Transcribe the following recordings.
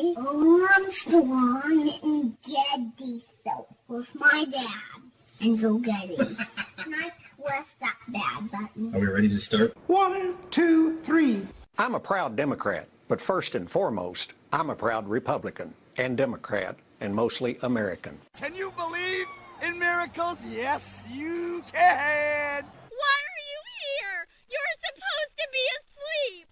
play Armstrong and Getty Show with my dad, Enzo Getty. and I press that bad button. Are we ready to start? One, two, three. I'm a proud Democrat, but first and foremost, I'm a proud Republican and Democrat and mostly American. Can you believe in miracles? Yes, you can. Why are you here? You're supposed to be asleep.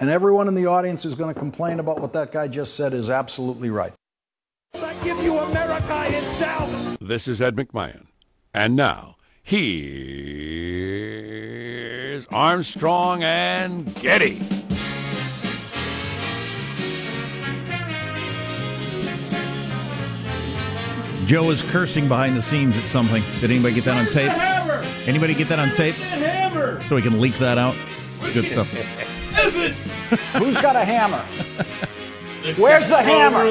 And everyone in the audience is going to complain about what that guy just said is absolutely right. I give you America itself. This is Ed McMahon. And now, here's Armstrong and Getty. Joe is cursing behind the scenes at something. Did anybody get that on tape? Anybody get that on tape? So we can leak that out. It's good stuff. Who's got a hammer? Where's the hammer?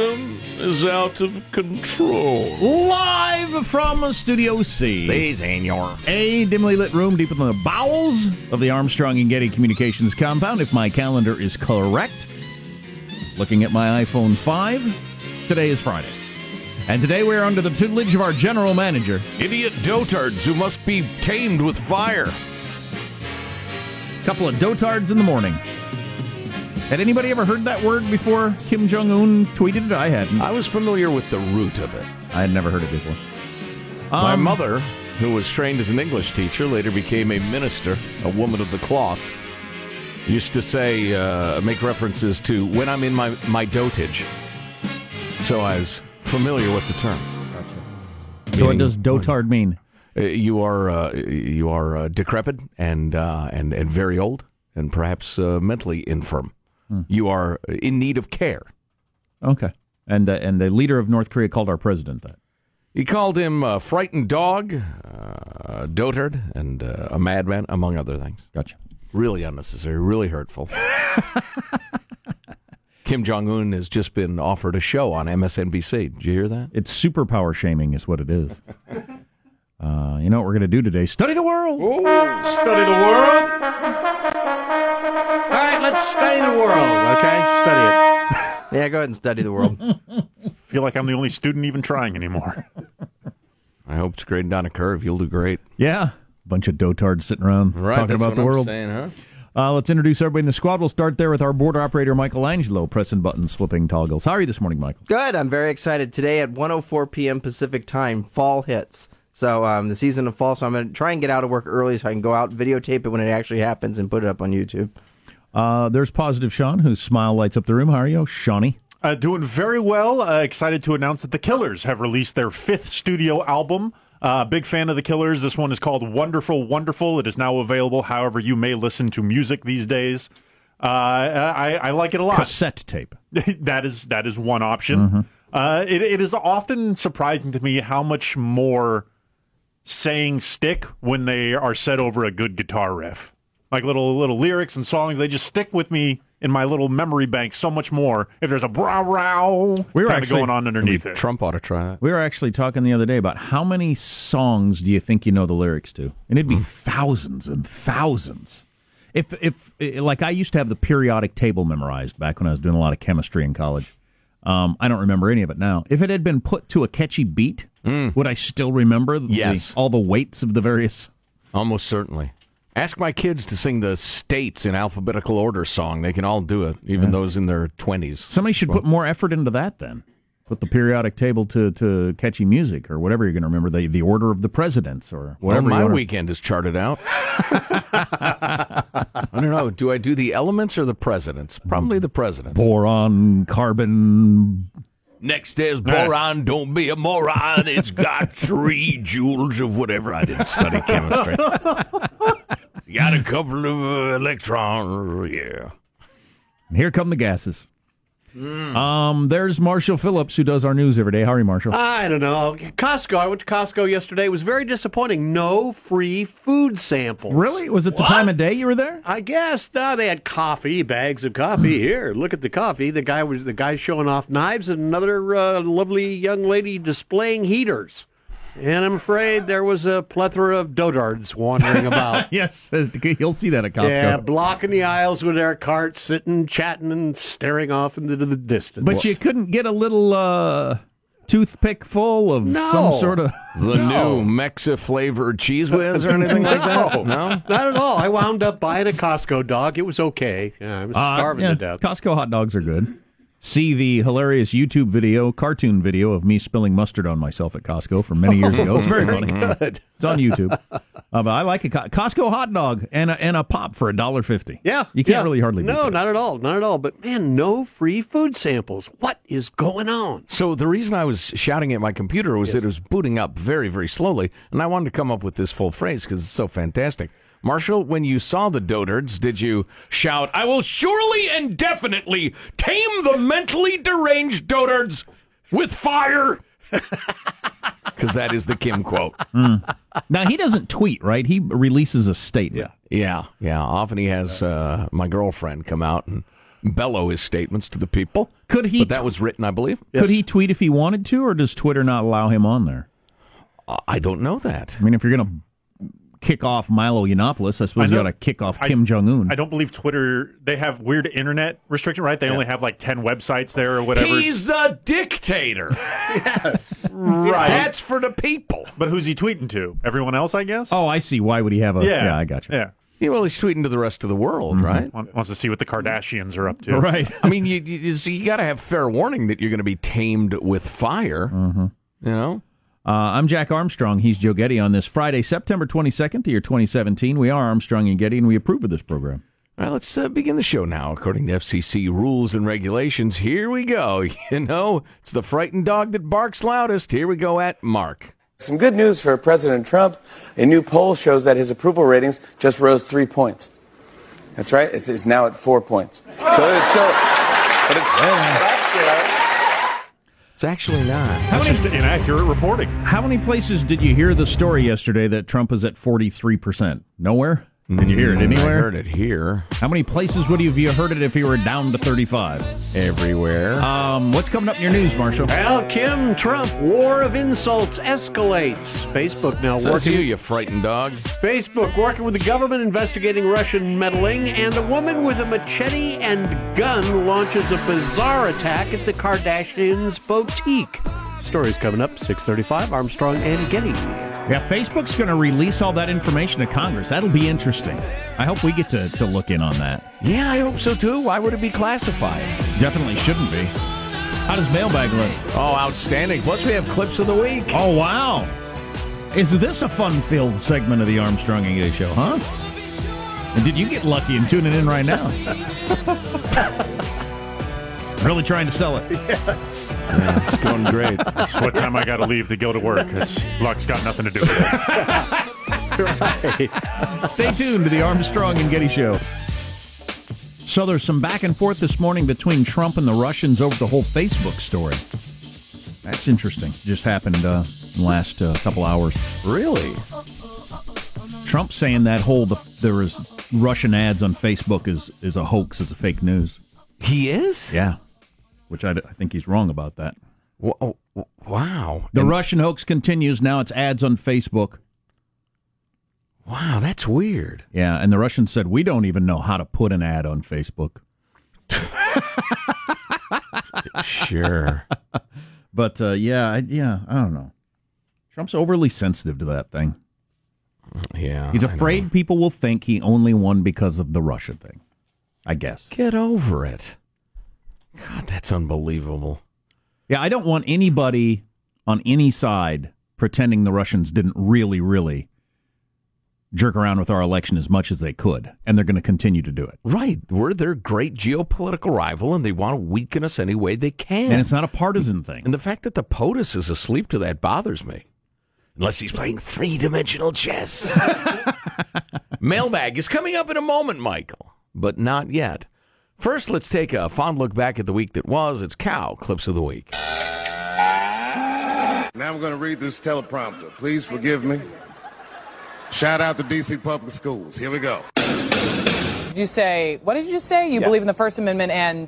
Is out of control. Live from Studio C. See, senor. A dimly lit room deep in the bowels of the Armstrong and Getty Communications compound, if my calendar is correct. Looking at my iPhone 5, today is Friday. And today we are under the tutelage of our general manager. Idiot dotards who must be tamed with fire. Couple of dotards in the morning. Had anybody ever heard that word before Kim Jong Un tweeted it? I hadn't. I was familiar with the root of it. I had never heard it before. My Um, mother, who was trained as an English teacher, later became a minister, a woman of the cloth, used to say, uh, make references to when I'm in my, my dotage. So I was familiar with the term. Gotcha. So what does dotard mean? Uh, you are uh, you are uh, decrepit and uh, and and very old, and perhaps uh, mentally infirm. Hmm. You are in need of care. Okay. And uh, and the leader of North Korea called our president that. He called him a frightened dog, uh, dotard, and uh, a madman, among other things. Gotcha. Really unnecessary, really hurtful. Kim Jong Un has just been offered a show on MSNBC. Did you hear that? It's superpower shaming, is what it is. Uh, you know what we're going to do today? Study the world. Study the world. All right, let's study the world. Okay, study it. Yeah, go ahead and study the world. feel like I'm the only student even trying anymore. I hope it's grading down a curve. You'll do great. Yeah. Bunch of dotards sitting around Right, talking that's about what the I'm world. saying, huh? Uh, let's introduce everybody in the squad. We'll start there with our border operator, Michelangelo, pressing buttons, flipping toggles. How are you this morning, Michael? Good. I'm very excited. Today at 1:04 p.m. Pacific time, fall hits. So um, the season of fall. So I'm going to try and get out of work early so I can go out, videotape it when it actually happens, and put it up on YouTube. Uh, there's Positive Sean, whose smile lights up the room. How are you, Shawnee? Uh, doing very well. Uh, excited to announce that the Killers have released their fifth studio album. Uh, big fan of the Killers. This one is called Wonderful, Wonderful. It is now available however you may listen to music these days. Uh, I, I like it a lot. Cassette tape. that is that is one option. Mm-hmm. Uh, it, it is often surprising to me how much more saying stick when they are said over a good guitar riff. Like little little lyrics and songs, they just stick with me in my little memory bank so much more if there's a brow row We were kind of actually- going on underneath it. Trump ought to try that. We were actually talking the other day about how many songs do you think you know the lyrics to? And it'd be hmm. thousands and thousands. If if eh, like I used to have the periodic table memorized back when I was doing a lot of chemistry in college. Um, I don't remember any of it now. If it had been put to a catchy beat, hmm. would I still remember the, Yes. all the weights of the various? Almost certainly. Ask my kids to sing the states in alphabetical order song. They can all do it, even Yeah. those in their 20s. Somebody should put more effort into that then. Put the periodic table to, to catchy music or whatever you're going to remember, the, the order of the presidents or Well, whatever. my you weekend is charted out. I'm I don't know. Do I do the elements or the presidents? Probably the presidents. Boron, carbon. Next is boron. Don't be a moron. It's got three joules of whatever. I didn't study chemistry. got a couple of uh, electrons. Yeah. And here come the gases. Um, there's Marshall Phillips, who does our news every day. How are you, Marshall? I don't know. Costco. I went to Costco yesterday. It was very disappointing. No free food samples. really? Was it the time of day you were there? I guess. No, they had coffee, bags of coffee. Here, look at the coffee. The guy was the guy showing off knives, and another uh, lovely young lady displaying heaters. And I'm afraid there was a plethora of dotards wandering about. yes, you'll see that at Costco. Yeah, blocking the aisles with their carts, sitting, chatting, and staring off into the distance. But you couldn't get a little uh, toothpick full of No. some sort of. The No. new Mexa flavored cheese whiz or anything like that? No, not at all. I wound up buying a Costco dog. It was okay. Yeah, I was Uh, starving yeah, to death. Costco hot dogs are good. See the hilarious YouTube video, cartoon video of me spilling mustard on myself at Costco from many years ago. It's very Very funny. good. It's on YouTube. Uh, but I like a Co- Costco hot dog and a, and a pop for a dollar fifty. Yeah, you can't yeah. really hardly. No, not at all, not at all. But man, no free food samples. What is going on? So the reason I was shouting at my computer was that it was booting up very, very slowly, and I wanted to come up with this full phrase because it's so fantastic. Marshall, when you saw the dotards, did you shout, "I will surely and definitely tame the mentally deranged dotards with fire"? Because that is the Kim quote. Mm. Now he doesn't tweet, right? He releases a statement. Yeah, yeah. yeah. Often he has uh, my girlfriend come out and bellow his statements to the people. Could he But that was written, I believe. Could he tweet if he wanted to, or does Twitter not allow him on there? I don't know that. I mean, if you're going to kick off Milo Yiannopoulos, I suppose you know- got to kick off I- Kim Jong Un. I don't believe Twitter. They have weird internet restriction, right? They only have like ten websites there or whatever. He's the dictator. yes, right. That's for the people. But who's he tweeting to? Everyone else, I guess. Oh, I see. Why would he have a? Yeah. Yeah, I got you. Yeah. Yeah, well, he's tweeting to the rest of the world, right? Wants to see what the Kardashians are up to. Right. I mean, you you, you, you got to have fair warning that you're going to be tamed with fire. Mm-hmm. You know. Uh, I'm Jack Armstrong. He's Joe Getty on this Friday, September 22nd, the year 2017. We are Armstrong and Getty, and we approve of this program. All right, let's uh, begin the show now. According to FCC rules and regulations, here we go. You know, it's the frightened dog that barks loudest. Here we go at Mark. Some good news for President Trump. A new poll shows that his approval ratings just rose three points. That's right. It's, it's now at four points. So it's still, but it's. It's actually not. That's just inaccurate reporting. How many places did you hear the story yesterday that Trump is at 43%? Nowhere? Did you hear it Mm, I anywhere? heard it here. How many places would you have you heard it if you were down to 35? Everywhere. Um, what's coming up in your news, Marshall? Well, Kim Trump war of insults escalates. Facebook now Says working. you, you frightened dog. Facebook working with the government investigating Russian meddling, and a woman with a machete and gun launches a bizarre attack at the Kardashians' boutique. Stories coming up 6:35. Armstrong and Getty. Yeah, Facebook's going to release all that information to Congress. That'll be interesting. I hope we get to, to look in on that. Yeah, I hope so too. Why would it be classified? Definitely shouldn't be. How does mailbag look? Oh, outstanding. Plus, we have clips of the week. Oh, wow. Is this a fun filled segment of the Armstrong and Getty Show, huh? And did you get lucky and tuning in right now? really trying to sell it. Yes. it's going great. It's what time I got to leave to go to work. It's luck's got nothing to do with it. Stay tuned to the Armstrong and Getty Show. So there's some back and forth this morning between Trump and the Russians over the whole Facebook story. That's interesting. Just happened uh, in the last uh, couple hours. Really? Trump saying that whole the, there is Russian ads on Facebook is is a hoax. It's a fake news. He is? Yeah, which I, I think he's wrong about that. Wow. wow. The And- Russian hoax continues. Now it's ads on Facebook. Wow, that's weird. Yeah, and the Russians said we don't even know how to put an ad on Facebook. Sure. But uh, yeah, I, yeah, I don't know. Trump's overly sensitive to that thing. Yeah. He's afraid people will think he only won because of the Russia thing. I guess. Get over it. God, that's unbelievable. Yeah, I don't want anybody on any side pretending the Russians didn't really, really jerk around with our election as much as they could, and they're going to continue to do it. Right. We're their great geopolitical rival, and they want to weaken us any way they can. And it's not a partisan thing. And the fact that the POTUS is asleep to that bothers me. Unless he's playing three dimensional chess. Mailbag is coming up in a moment, Michael, but not yet. First, let's take a fond look back at the week that was. It's Cow Clips of the Week. Now I'm going to read this teleprompter. Please forgive me. Shout out to DC Public Schools. Here we go. Did you say, what did you say? You Yeah. believe in the First Amendment and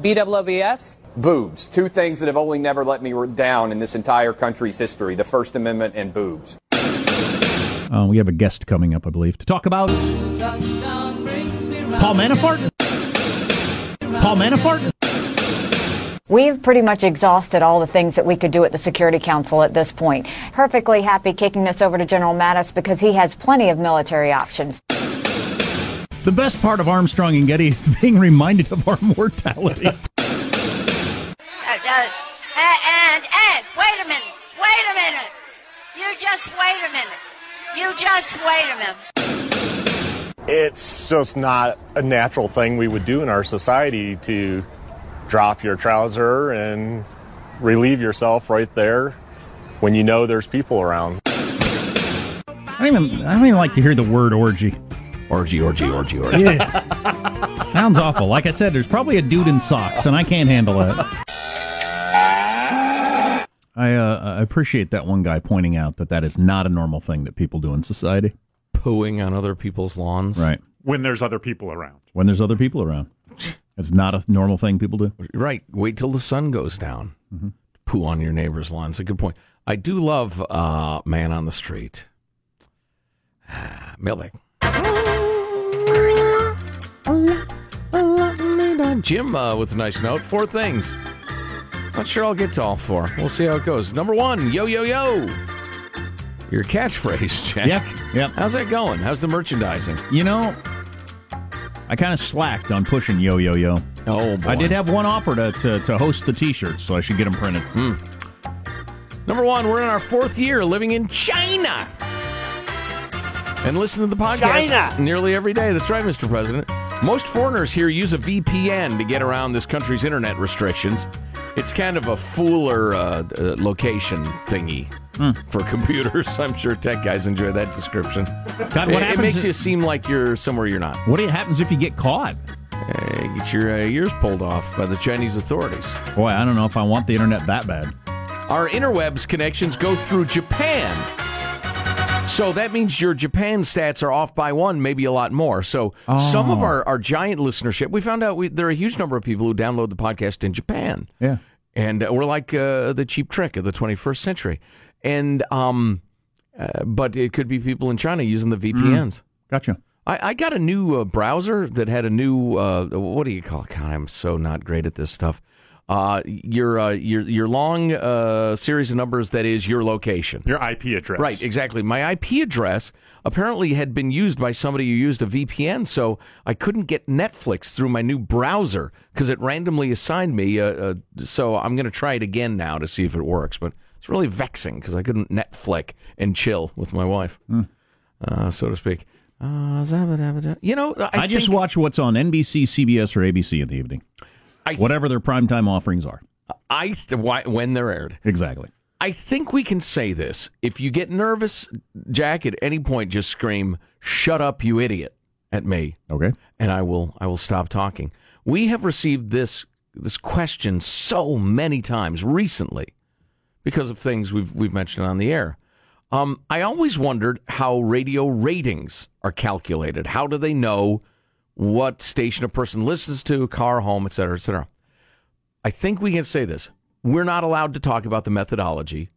BWOBS? Boobs. Two things that have only never let me down in this entire country's history the First Amendment and boobs. Uh, we have a guest coming up, I believe, to talk about Paul Manafort. Paul Manafort. We've pretty much exhausted all the things that we could do at the Security Council at this point. Perfectly happy kicking this over to General Mattis because he has plenty of military options. The best part of Armstrong and Getty is being reminded of our mortality. And, and, wait a minute, wait a minute. You just wait a minute. You just wait a minute. It's just not a natural thing we would do in our society to drop your trouser and relieve yourself right there when you know there's people around. I don't even. I don't even like to hear the word orgy. Orgy, orgy, orgy, orgy. Yeah. Sounds awful. Like I said, there's probably a dude in socks, and I can't handle it. I, uh, I appreciate that one guy pointing out that that is not a normal thing that people do in society. Pooing on other people's lawns. Right. When there's other people around. When there's other people around. It's not a normal thing people do. Right. Wait till the sun goes down. Mm-hmm. Poo on your neighbor's lawn. It's a good point. I do love uh, Man on the Street. Mailbag. Jim uh, with a nice note. Four things. Not sure I'll get to all four. We'll see how it goes. Number one, yo, yo, yo. Your catchphrase, Jack. Yep. Yep. How's that going? How's the merchandising? You know, I kind of slacked on pushing yo yo yo. Oh, boy. I did have one offer to, to, to host the T-shirts, so I should get them printed. Number one, we're in our fourth year living in China. And listen to the podcast China. nearly every day. That's right, Mr. President. Most foreigners here use a VPN to get around this country's internet restrictions. It's kind of a fooler uh, uh, location thingy for computers. I'm sure tech guys enjoy that description. God, what it, it makes if- you seem like you're somewhere you're not. What happens if you get caught? Uh, get your uh, ears pulled off by the Chinese authorities. Boy, I don't know if I want the internet that bad. Our interwebs connections go through Japan. So that means your Japan stats are off by one, maybe a lot more. So some of Oh. our, our giant listenership, we found out we, there are a huge number of people who download the podcast in Japan. Yeah. And uh, we're like uh, the Cheap Trick of the 21st century. And, um, uh, but it could be people in China using the VPNs. Gotcha. I, I got a new uh, browser that had a new uh, what do you call it? God, I'm so not great at this stuff. Uh, your uh, your your long uh, series of numbers that is your location, your IP address. Right, exactly. My IP address apparently had been used by somebody who used a VPN, so I couldn't get Netflix through my new browser because it randomly assigned me. Uh, uh, so I'm going to try it again now to see if it works, but it's really vexing because I couldn't Netflix and chill with my wife, uh, so to speak. Uh, you know, I, I, just watch what's on NBC, CBS, or ABC in the evening. Whatever their primetime offerings are. I th- why, when they're aired. Exactly. I think we can say this. If you get nervous, Jack, at any point, just scream, "Shut up, you idiot!" at me. Okay. And I will. I will stop talking. We have received this this question so many times recently because of things we've we've mentioned on the air. Um, I always wondered how radio ratings are calculated. How do they know what station a person listens to, car, home, et cetera, et cetera? I think we can say this. We're not allowed to talk about the methodology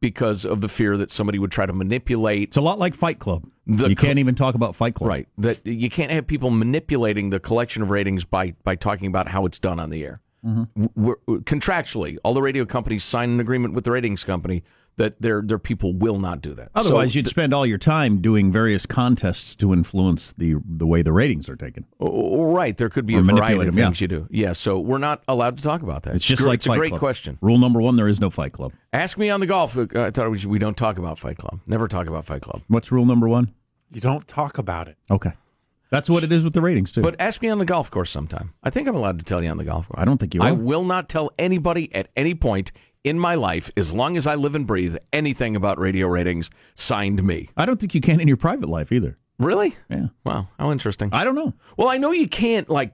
because of the fear that somebody would try to manipulate. It's a lot like Fight Club. The you co- can't even talk about Fight Club. Right. That you can't have people manipulating the collection of ratings by by talking about how it's done on the air. Mhm. We're, contractually, all the radio companies sign an agreement with the ratings company that their their people will not do that. Otherwise, So you'd spend all your time doing various contests to influence the the way the ratings are taken. Oh, right. There could be Or a variety of them, yeah. things you do. Yeah. So we're not allowed to talk about that. It's just gr- like it's a great Club. question. Rule number one: there is no Fight Club. Ask me on the golf. uh, I thought we, should, we don't talk about Fight Club. Never talk about Fight Club. What's rule number one? You don't talk about it. Okay. That's what it is with the ratings, too. But ask me on the golf course sometime. I think I'm allowed to tell you on the golf course. I don't think you Are. I will not tell anybody at any point in my life, as long as I live and breathe, anything about radio ratings. Signed me. I don't think you can in your private life either. Really? Yeah. Wow. How interesting. I don't know. Well, I know you can't like.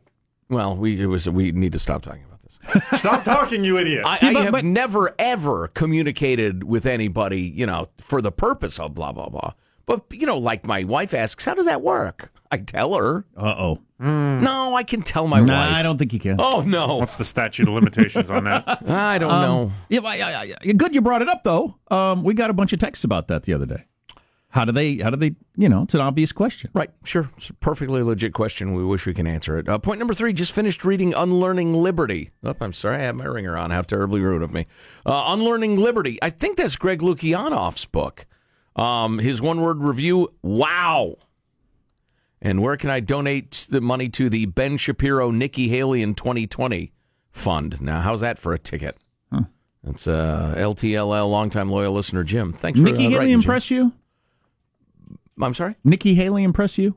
Well, we it was we need to stop talking about this. Stop talking, you idiot. I, I have never ever communicated with anybody, you know, for the purpose of blah blah blah. But you know, like my wife asks, how does that work? I tell her. Uh oh. No, I can tell my Nah, wife. I don't think you can. Oh no. What's the statute of limitations on that? I don't Um, know. Yeah, well, yeah, yeah, yeah. good you brought it up though. Um, we got a bunch of texts about that the other day. How do they? How do they? You know, it's an obvious question. Right, sure. It's a perfectly legit question. We wish we can answer it. Uh, point number three just finished reading Unlearning Liberty. Oh, I'm sorry, I have my ringer on. How terribly rude of me. Uh, Unlearning Liberty. I think that's Greg Lukianoff's book. Um, his one word review wow. And where can I donate the money to the Ben Shapiro Nikki Haley in 2020 fund? Now, how's that for a ticket? That's uh, LTLL, longtime loyal listener Jim. Thanks for Nikki uh, Haley Jim. impress you? I'm sorry. Nikki Haley impress you?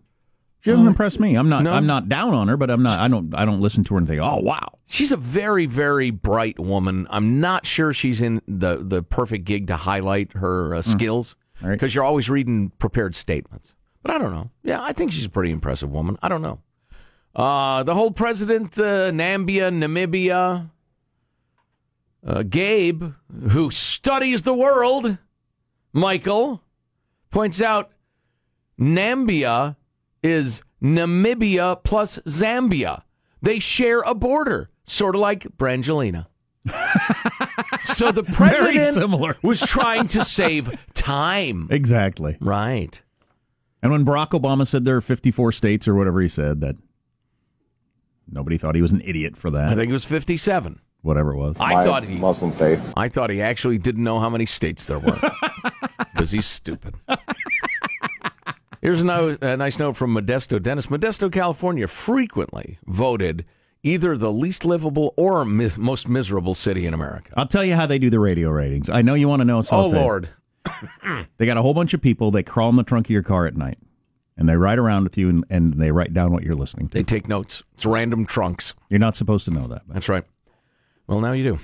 She doesn't Uh, impress me. I'm not. no. I'm not down on her, but I'm not. I don't. I don't listen to her and think, oh wow. She's a very, very bright woman. I'm not sure she's in the, the perfect gig to highlight her uh, skills because you're always reading prepared statements. But I don't know. Yeah, I think she's a pretty impressive woman. I don't know. Uh, the whole president, uh, Nambia, Namibia, uh, Gabe, who studies the world, Michael, points out Nambia is Namibia plus Zambia. They share a border, sort of like Brangelina. so the president was trying to save time. Exactly. Right. And when Barack Obama said there are 54 states or whatever he said, that nobody thought he was an idiot for that. I think it was 57. whatever it was. I thought he Muslim faith. I thought he actually didn't know how many states there were because he's stupid. Here's a, no, a nice note from Modesto Dennis. Modesto, California, frequently voted either the least livable or mi- most miserable city in America. I'll tell you how they do the radio ratings. I know you want to know. So I'll oh tell. Lord! They got a whole bunch of people. They crawl in the trunk of your car at night, and they ride around with you, and, and they write down what you're listening to. They take notes. It's random trunks. You're not supposed to know that. but- That's right. Well, now you do.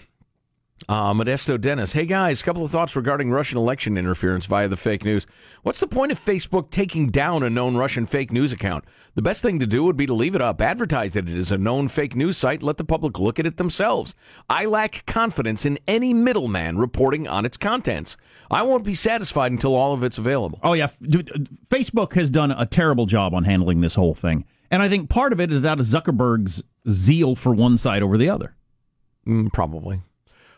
Uh, Modesto Dennis. Hey, guys, a couple of thoughts regarding Russian election interference via the fake news. What's the point of Facebook taking down a known Russian fake news account? The best thing to do would be to leave it up, advertise that it is a known fake news site, let the public look at it themselves. I lack confidence in any middleman reporting on its contents. I won't be satisfied until all of it's available. Oh yeah, dude, Facebook has done a terrible job on handling this whole thing, and I think part of it is out of Zuckerberg's zeal for one side over the other. Mm, probably.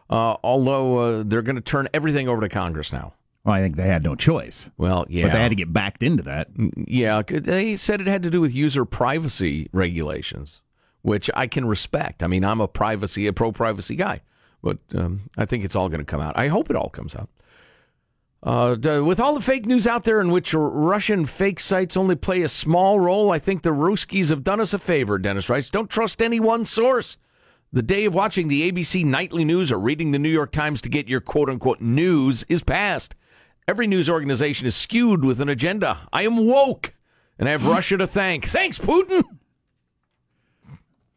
Uh, although uh, they're going to turn everything over to Congress now. Well, I think they had no choice. Well, yeah. But they had to get backed into that. Yeah, they said it had to do with user privacy regulations, which I can respect. I mean, I'm a privacy, a pro privacy guy, but um, I think it's all going to come out. I hope it all comes out. Uh, with all the fake news out there in which Russian fake sites only play a small role, I think the Ruskies have done us a favor, Dennis writes. Don't trust any one source. The day of watching the ABC nightly news or reading the New York Times to get your quote unquote news is past. Every news organization is skewed with an agenda. I am woke and I have Russia to thank. Thanks, Putin.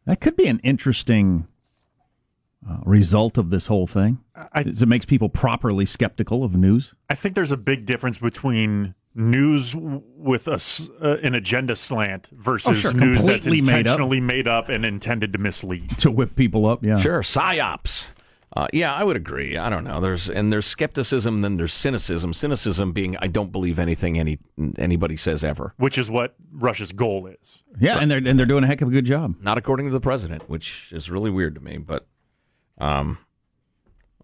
That could be an interesting uh, result of this whole thing. Is it makes people properly skeptical of news. I think there's a big difference between news with a s uh, an agenda slant versus Oh, sure, news that's completely made up. intentionally made up. and intended to mislead. To whip people up, yeah. Sure, psyops. Uh, yeah, I would agree. I don't know. There's and there's skepticism, then there's cynicism. Cynicism being I don't believe anything any anybody says ever. Which is what Russia's goal is. Yeah, and they're and they're doing a heck of a good job. Not according to the president, which is really weird to me. But um,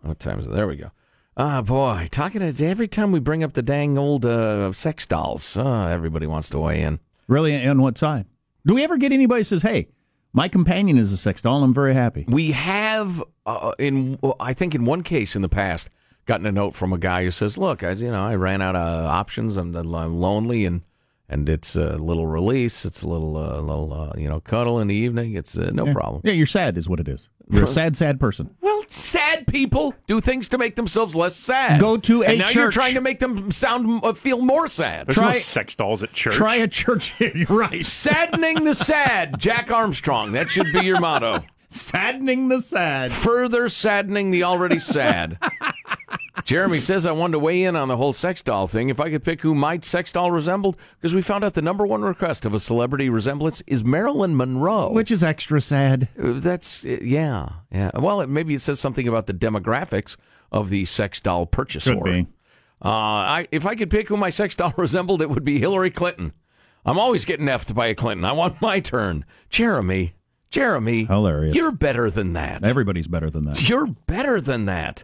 what time is it? There we go. Ah, boy, talking to every time we bring up the dang old uh, sex dolls, uh, everybody wants to weigh in. Really, on what side? Do we ever get anybody who says, "Hey, my companion is a sex doll, and I'm very happy"? We have, uh, in I think in one case in the past, gotten a note from a guy who says, "Look, guys, you know, I ran out of options. I'm, I'm lonely, and and it's a little release. It's a little, uh, little, uh, you know, cuddle in the evening. It's uh, no Yeah. problem." Yeah, you're sad, is what it is. You're a sad, sad person. Well, Well, sad people do things to make themselves less sad. Go to a and now you're trying to make them sound uh, feel more sad. There's no sex dolls at church. Try a church. You're right. Saddening the sad, Jack Armstrong. That should be your motto. Saddening the sad. Further saddening the already sad. Jeremy says I wanted to weigh in on the whole sex doll thing. If I could pick who my sex doll resembled, because we found out the number one request of a celebrity resemblance is Marilyn Monroe. Which is extra sad. Uh, That's uh, yeah, yeah. Well, it, maybe it says something about the demographics of the sex doll purchaser. Could be. Uh, I, if I could pick who my sex doll resembled, it would be Hillary Clinton. I'm always getting effed by a Clinton. I want my turn. Jeremy, Jeremy, Hilarious. You're better than that. Everybody's better than that. You're better than that.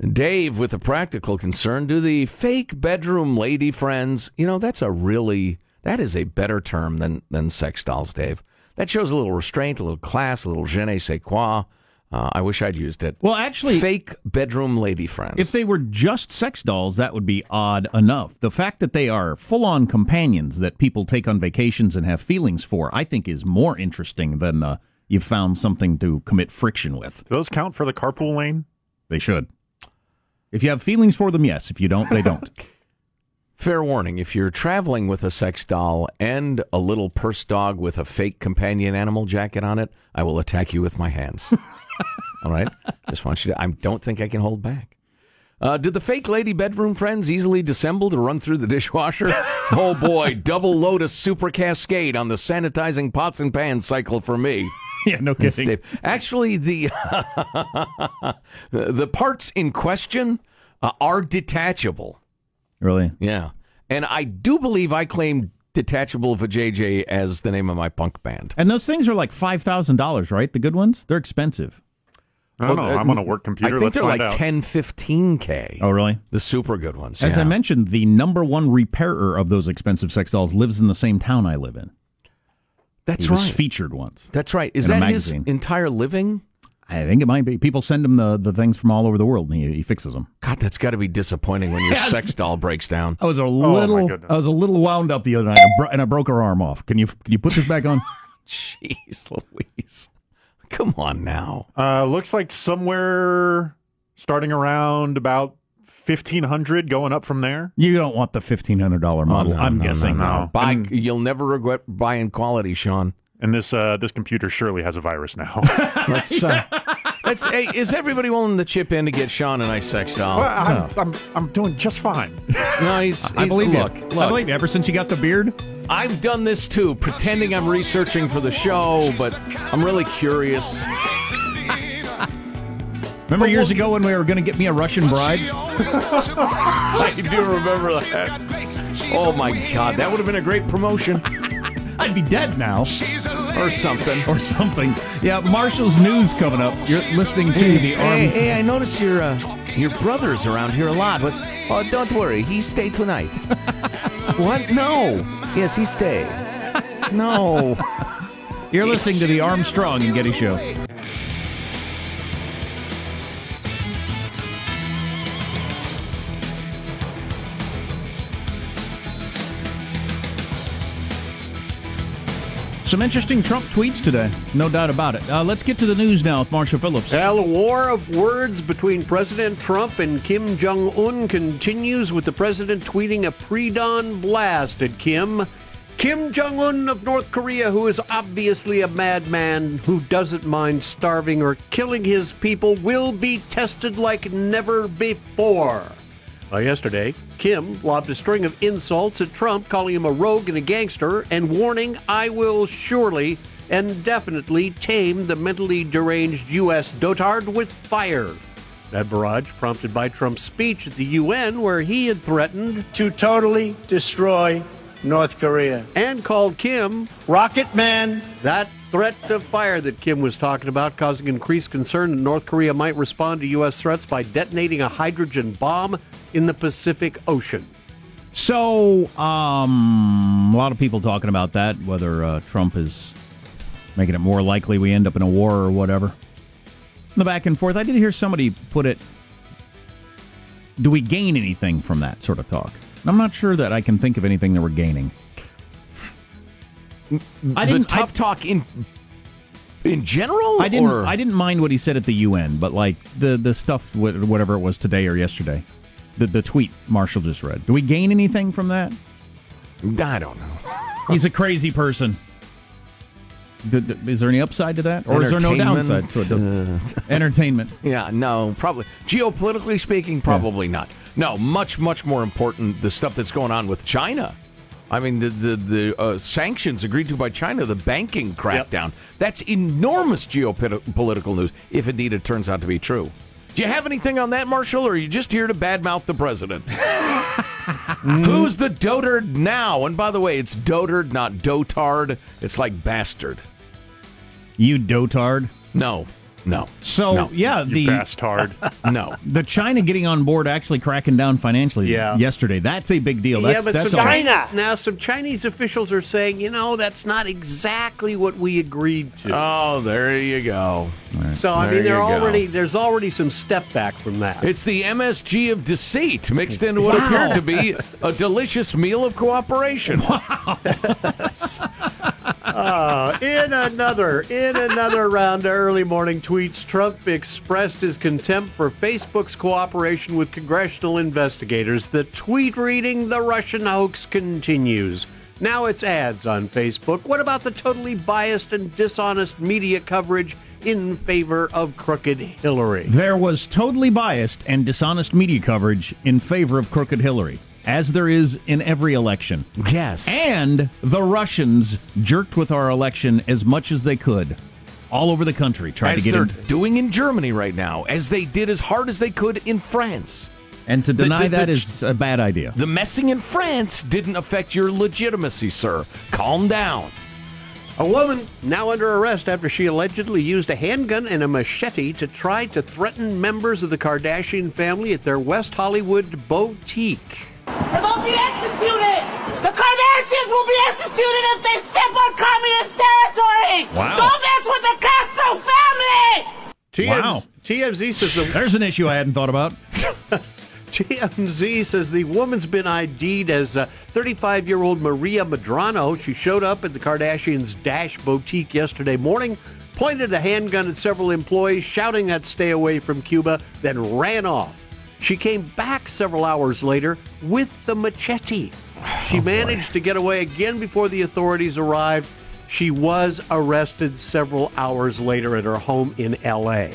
Dave, with a practical concern, do the fake bedroom lady friends, you know, that's a really, that is a better term than, than sex dolls, Dave. That shows a little restraint, a little class, a little je ne sais quoi. Uh, I wish I'd used it. Well, actually, fake bedroom lady friends. If they were just sex dolls, that would be odd enough. The fact that they are full on companions that people take on vacations and have feelings for, I think is more interesting than uh, you've found something to commit friction with. Do those count for the carpool lane? They should. If you have feelings for them, yes. If you don't, they don't. Fair warning if you're traveling with a sex doll and a little purse dog with a fake companion animal jacket on it, I will attack you with my hands. All right? Just want you to, I don't think I can hold back. Uh, did the fake lady bedroom friends easily dissemble to run through the dishwasher? oh boy, double load of super cascade on the sanitizing pots and pans cycle for me. Yeah, no Yes, kidding. Dave. Actually, the the the parts in question uh, are detachable. Really? Yeah, and I do believe I claimed detachable vajayjay as the name of my punk band. And those things are like five thousand dollars, right? The good ones, they're expensive. I don't Well, know. uh, I'm on a work computer. I think Let's they're find like out. 10, 15 k. Oh, really? The super good ones. As yeah. I mentioned, the number one repairer of those expensive sex dolls lives in the same town I live in. That's he was right. featured once. That's right. Is in a that his entire living? I think it might be. People send him the, the things from all over the world, and he, he fixes them. God, that's got to be disappointing when your sex doll breaks down. I was a Oh, little, goodness. I was a little wound up the other night, and I bro- and I broke her arm off. Can you can you put this back on? Jeez Louise. Come on now. Uh, looks like somewhere starting around about fifteen hundred, going up from there. You don't want the fifteen hundred dollar model. Oh, no, I'm no, guessing. no, no. No. Buy, And- you'll never regret buying quality, Sean. And this uh, this computer surely has a virus now. Let's, uh, let's, hey, is everybody willing to chip in to get Sean a nice sex doll? Well, I'm, I'm, I'm doing just fine. no, he's, I believe look, you. Look, I believe you. Ever since you got the beard, I've done this too, pretending I'm researching for the show, but I'm really curious. Remember years ago when we were going to get me a Russian bride? I do remember that. Oh my God, that would have been a great promotion I'd be dead now, or something. or something. Yeah, Marshall's news coming up. You're listening to the arm. Hey, hey, I notice your uh, your brother's around here a lot. Was oh, don't worry, he stayed tonight. what? No. Yes, he stayed. No. You're listening to the Armstrong and Getty Show. Some interesting Trump tweets today, no doubt about it. Uh, let's get to the news now with Marshall Phillips. Well, a war of words between President Trump and Kim Jong un continues with the president tweeting a pre dawn blast at Kim. Kim Jong un of North Korea, who is obviously a madman who doesn't mind starving or killing his people, will be tested like never before. Well, yesterday, Kim lobbed a string of insults at Trump, calling him a rogue and a gangster, and warning, I will surely and definitely tame the mentally deranged U.S. dotard with fire. That barrage prompted by Trump's speech at the UN, where he had threatened To totally destroy North Korea. and called Kim Rocket Man. that threat of fire that Kim was talking about, causing increased concern that North Korea might respond to U.S. threats by detonating a hydrogen bomb in the Pacific Ocean. So, um, a lot of people talking about that, whether uh, Trump is making it more likely we end up in a war or whatever. The back and forth. I did hear somebody put it. Do we gain anything from that sort of talk? I'm not sure that I can think of anything that we're gaining. I the didn't. tough I, talk in In general, I didn't. or- I didn't mind what he said at the UN, but like the the stuff, whatever it was today or yesterday, the the tweet Marshall just read. Do we gain anything from that? I don't know. He's a crazy person. D- d- is there any upside to that, or is there no downside? So it doesn't. Entertainment. Yeah, no, probably. Geopolitically speaking, probably not. No, much, much more important the stuff that's going on with China. I mean, the the, the uh, sanctions agreed to by China, the banking crackdown. That's enormous geopolitical news, if indeed it turns out to be true. Do you have anything on that, Marshall, or are you just here to badmouth the president? Who's the dotard now? And by the way, it's dotard, not dotard. It's like bastard. You dotard. No, no. So no. yeah, the bastard. no, the China getting on board actually cracking down financially. Yeah. yesterday. That's a big deal. That's, yeah, but that's some all. now some Chinese officials are saying, you know, that's not exactly what we agreed to. Oh, there you go. so I There mean, they're you go. there's already some step back from that. It's the MSG of deceit mixed into what Wow. appeared to be a delicious meal of cooperation. Uh, in another in another round of early morning tweets, Trump expressed his contempt for Facebook's cooperation with congressional investigators. The tweet reading the Russian hoax continues. Now it's ads on Facebook. What about the totally biased and dishonest media coverage in favor of crooked Hillary? There was totally biased and dishonest media coverage in favor of crooked Hillary, as there is in every election. Yes. And the Russians jerked with our election as much as they could, all over the country, tried as to get they're in. doing in Germany right now, as they did as hard as they could in France. And to The- deny the- that the- is a bad idea. The messing in France didn't affect your legitimacy, sir. Calm down. A woman now under arrest after she allegedly used a handgun and a machete to try to threaten members of the Kardashian family at their West Hollywood boutique. And they'll be executed! The Kardashians will be executed if they step on communist territory! Wow. Don't mess with the Castro family! TMZ, Wow. TMZ says the There's an issue I hadn't thought about. TMZ says the woman's been ID'd as uh, 35 year old Maria Madrano. She showed up at the Kardashians' Dash boutique yesterday morning, pointed a handgun at several employees, shouting that stay away from Cuba, then ran off. She came back several hours later with the machete. She oh, managed to get away again before the authorities arrived. She was arrested several hours later at her home in LA.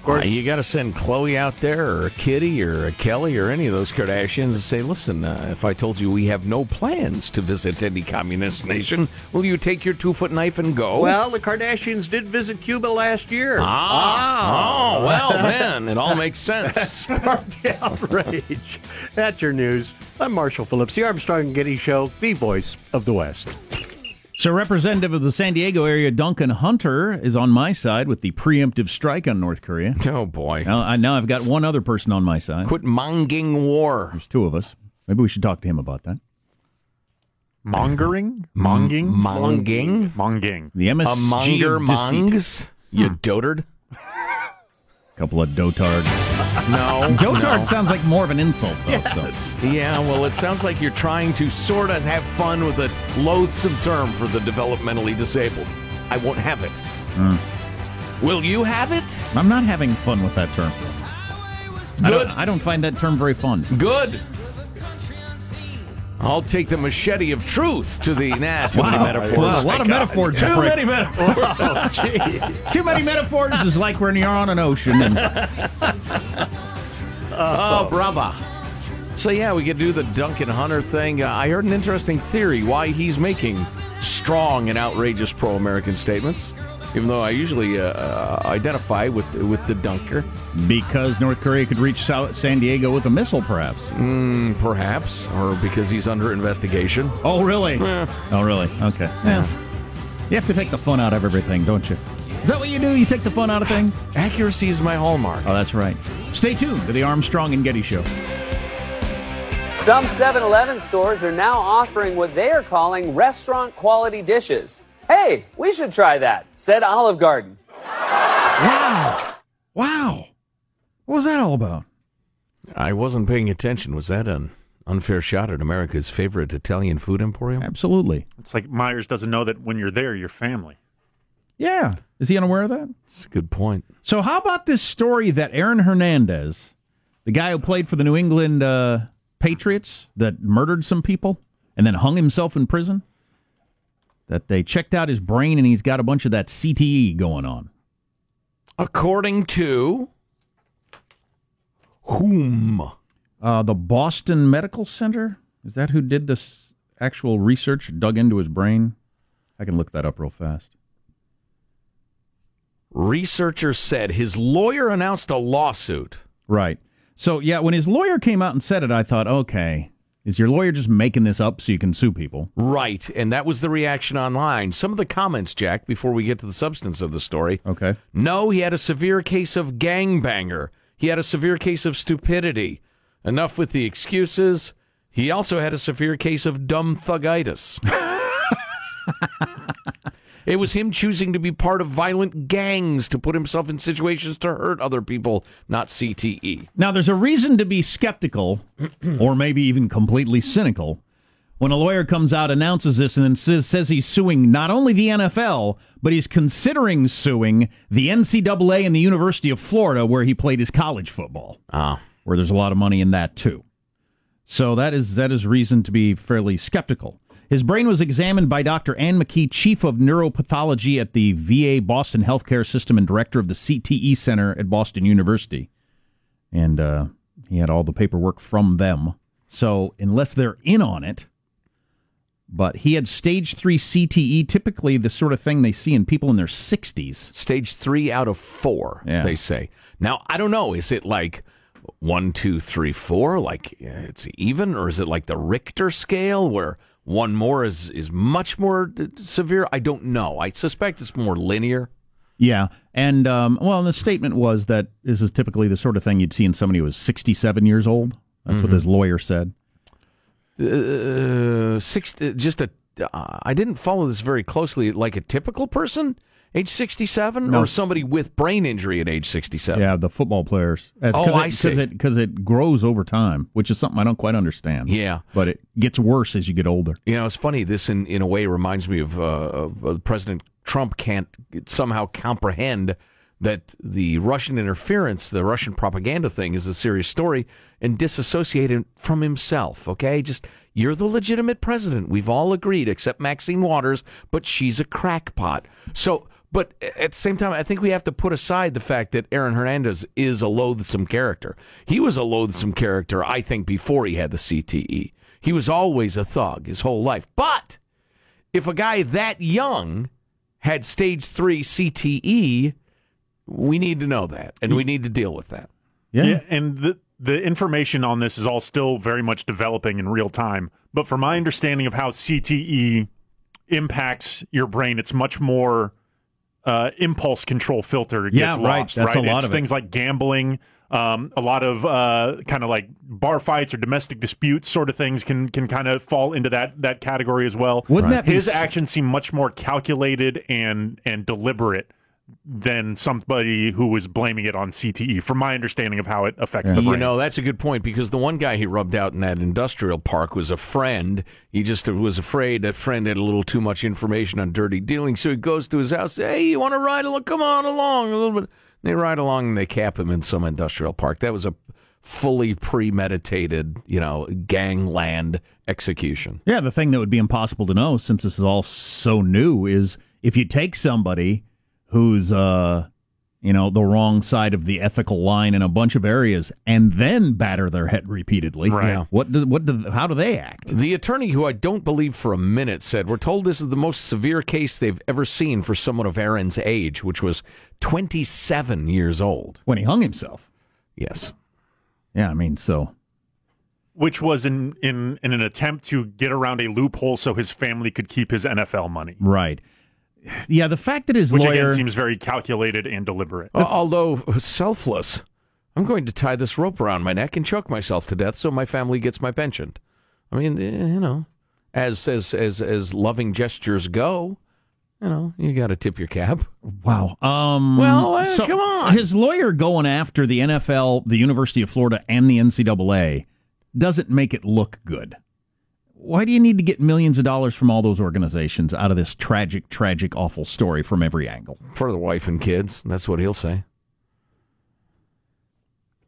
Of course, Uh, you got to send Khloe out there, or a Kitty, or a Kelly, or any of those Kardashians, and say, "Listen, uh, if I told you we have no plans to visit any communist nation, will you take your two-foot knife and go?" Well, the Kardashians did visit Cuba last year. Ah, oh, well, then it all makes sense. That sparked the outrage. That's your news. I'm Marshall Phillips, the Armstrong and Getty Show, the voice of the West. So, representative of the San Diego area, Duncan Hunter, is on my side with the preemptive strike on North Korea. Oh boy! Now, I, now I've got one other person on my side. Quit monging war. There's two of us. Maybe we should talk to him about that. Mongering? Monging? Monging? Monging. The MSG A monger of deceit. mongs? You dotard? Couple of dotards. No. Dotard no. sounds like more of an insult, though. So. Yeah, well, it sounds like you're trying to sort of have fun with a loathsome term for the developmentally disabled. I won't have it. Hmm. Will you have it? I'm not having fun with that term. I Good. don't, I don't find that term very fun. Good. I'll take the machete of truth to the nah. Too many Wow. metaphors. Wow, a lot of metaphors Too break. many metaphors. Oh, jeez. Too many metaphors is like when you're on an ocean. And Oh, brava. So yeah, we could do the Duncan Hunter thing. Uh, I heard an interesting theory why he's making strong and outrageous pro-American statements, even though I usually uh, uh, identify with with the Dunker. because North Korea could reach South San Diego with a missile, perhaps. Mm, perhaps, or because he's under investigation. Oh, really? Yeah. Oh, really? Okay. Yeah. You have to take the fun out of everything, don't you? Is that what you do? You take the fun out of things? Accuracy is my hallmark. Oh, that's right. Stay tuned to the Armstrong and Getty Show. Some 7 Eleven stores are now offering what they are calling restaurant quality dishes. Hey, we should try that, said Olive Garden. Wow. Wow. What was that all about? I wasn't paying attention. Was that an unfair shot at America's favorite Italian food emporium? Absolutely. It's like Meyers doesn't know that when you're there, you're family. Yeah. Is he unaware of that? That's a good point. So, how about this story that Aaron Hernandez, the guy who played for the New England uh, Patriots that murdered some people and then hung himself in prison, that they checked out his brain and he's got a bunch of that CTE going on. According to whom? Uh, the Boston Medical Center? Is that who did this actual research, dug into his brain? I can look that up real fast. Researchers said his lawyer announced a lawsuit. Right. So, yeah, when his lawyer came out and said it, I thought, okay, is your lawyer just making this up so you can sue people? Right, and that was the reaction online. Some of the comments, Jack, before we get to the substance of the story. Okay. No, he had a severe case of gangbanger. He had a severe case of stupidity. Enough with the excuses. He also had a severe case of dumb thugitis. it was him choosing to be part of violent gangs to put himself in situations to hurt other people, not. CTE. Now, there's a reason to be skeptical, or maybe even completely cynical, when a lawyer comes out, announces this, and then says, says he's suing not only the NFL, but he's considering suing the NCAA and the University of Florida, where he played his college football. Ah. Where there's a lot of money in that, too. So that is that is reason to be fairly skeptical. His brain was examined by Dr. Ann McKee, chief of neuropathology at the VA Boston Healthcare System and director of the CTE Center at Boston University. And uh, he had all the paperwork from them. So, unless they're in on it, but he had stage three CTE, typically the sort of thing they see in people in their 60s. Stage three out of four, Yeah. they say. Now, I don't know. Is it like one, two, three, four? Like it's even? Or is it like the Richter scale where one more is, is much more severe? I don't know. I suspect it's more linear. Yeah. And, um, well, the statement was that this is typically the sort of thing you'd see in somebody who was 67 years old. That's what Mhm. his lawyer said. Uh, six, uh, just a. Uh, I didn't follow this very closely. Like a typical person, age sixty-seven, No. or somebody with brain injury at age sixty-seven. Yeah, the football players. That's Oh, I it, see. Because it, it grows over time, which is something I don't quite understand. Yeah. But it gets worse as you get older. You know, it's funny. This, in, in a way, reminds me of, uh, of uh, President Trump can't somehow comprehend that the Russian interference, the Russian propaganda thing, is a serious story and disassociate it from himself. Okay, just you're the legitimate president. We've all agreed, except Maxine Waters, but she's a crackpot. So. But at the same time, I think we have to put aside the fact that Aaron Hernandez is a loathsome character. He was a loathsome character, I think, before he had the CTE. He was always a thug his whole life. But if a guy that young had stage three CTE, we need to know that and we need to deal with that. Yeah. And the the information on this is all still very much developing in real time. But from my understanding of how CTE impacts your brain, it's much more uh, impulse control filter gets Yeah, right. lost. That's a right, lot it's of it. things like gambling. Um, a lot of uh, kind of like bar fights or domestic disputes, sort of things, can can kind of fall into that that category as well. Wouldn't that be his s- actions seem much more calculated and and deliberate than somebody who was blaming it on CTE, from my understanding of how it affects the brain. You know, that's a good point because the one guy he rubbed out in that industrial park was a friend. He just was afraid that friend had a little too much information on dirty dealing, so he goes to his house. Hey, you want to ride along? Come on along a little bit. They ride along and they cap him in some industrial park. That was a fully premeditated, you know, gangland execution. Yeah, the thing that would be impossible to know since this is all so new is if you take somebody who's uh you know the wrong side of the ethical line in a bunch of areas and then batter their head repeatedly. Right. Yeah. What do, what do, how do they act? The attorney, who I don't believe for a minute, said, We're told this is the most severe case they've ever seen for someone of Aaron's age, which was 27 years old. When he hung himself. Yes. Yeah, I mean, so which was in, in in an attempt to get around a loophole so his family could keep his NFL money. right. Yeah, the fact that his Which lawyer again seems very calculated and deliberate. Al- Although selfless, I'm going to tie this rope around my neck and choke myself to death so my family gets my pension. I mean, eh, you know, as as as as loving gestures go, you know, you got to tip your cap. Wow. Um, Well, uh, come on. His lawyer going after the NFL, the University of Florida, and the NCAA doesn't make it look good. Why do you need to get millions of dollars from all those organizations out of this tragic, tragic, awful story from every angle? For the wife and kids. That's what he'll say.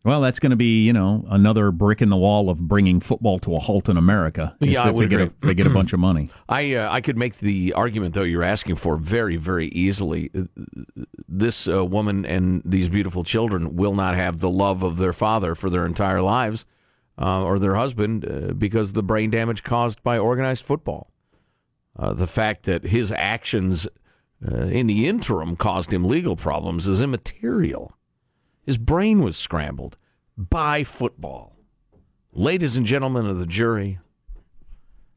Well, that's going to be, you know, another brick in the wall of bringing football to a halt in America. if- Yeah, if they get, a, they get a bunch of money. I uh, I could make the argument though you're asking for very very easily. Uh, This uh, woman and these beautiful children will not have the love of their father for their entire lives, uh, or their husband, uh, because of the brain damage caused by organized football. Uh, the fact that his actions uh, in the interim caused him legal problems is immaterial. His brain was scrambled by football. Ladies and gentlemen of the jury,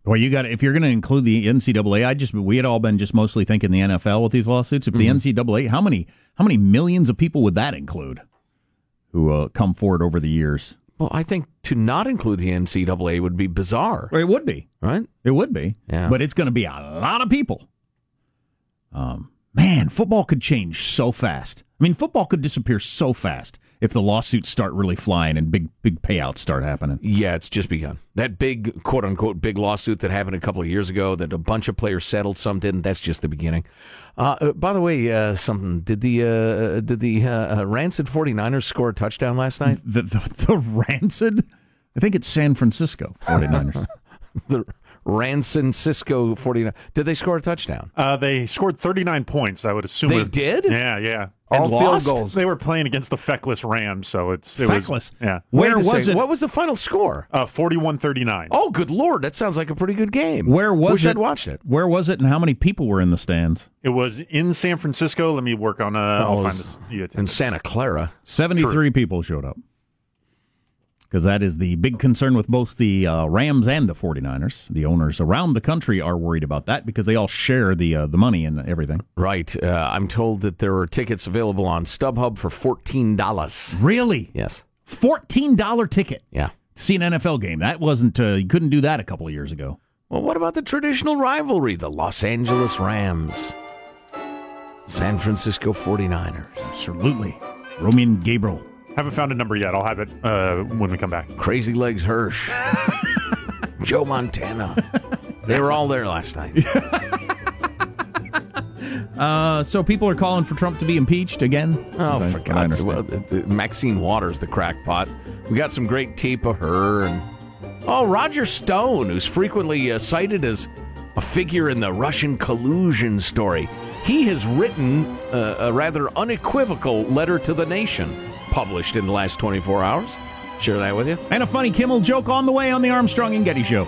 Well, you got if you're going to include the NCAA, I just we had all been just mostly thinking the NFL with these lawsuits. If the Mm-hmm. NCAA, how many how many millions of people would that include who uh, come forward over the years? Well, I think to not include the NCAA would be bizarre. Well, it would be, right? It would be, Yeah. but it's going to be a lot of people. Um, man, football could change so fast. I mean, football could disappear so fast if the lawsuits start really flying and big big payouts start happening. Yeah, it's just begun. That big quote unquote big lawsuit that happened a couple of years ago that a bunch of players settled, some didn't. That's just the beginning. Uh, uh, by the way, uh, something did the uh, did the uh, uh, rancid 49ers score a touchdown last night? The the, the rancid, I think it's San Francisco 49ers. the rancid Cisco 49 Did they score a touchdown? Uh, they scored 39 points. I would assume They it- did? Yeah, yeah. And All lost? field goals. They were playing against the feckless Rams, so it's it Feckless? Was, yeah. Where was second, it? What was the final score? Uh, 41-39. Oh, good lord! That sounds like a pretty good game. Where was Wish it? I'd watched it. Where was it, and how many people were in the stands? It was in San Francisco. Let me work on. Uh, Oh, I'll find was this. the in. Santa Clara. 73 people showed up. Because that is the big concern with both the uh, Rams and the 49ers. The owners around the country are worried about that because they all share the uh, the money and everything. Right. Uh, I'm told that there are tickets available on StubHub for fourteen dollars. Really? Yes. $14 ticket Yeah. to see an NFL game. That wasn't, uh, you couldn't do that a couple of years ago. Well, what about the traditional rivalry, the Los Angeles Rams, San Francisco 49ers? Absolutely. Roman Gabriel. Haven't found a number yet. I'll have it uh, when we come back. Crazy Legs Hirsch, Joe Montana. They were all there last night. Uh, so people are calling for Trump to be impeached again? Oh, I- for God's sake. Well, the- the- Maxine Waters, the crackpot. We got some great tape of her. and Oh, Roger Stone, who's frequently uh, cited as a figure in the Russian collusion story. He has written uh, a rather unequivocal letter to the nation, published in the last 24 hours. Share that with you. And a funny Kimmel joke on the way on the Armstrong and Getty Show.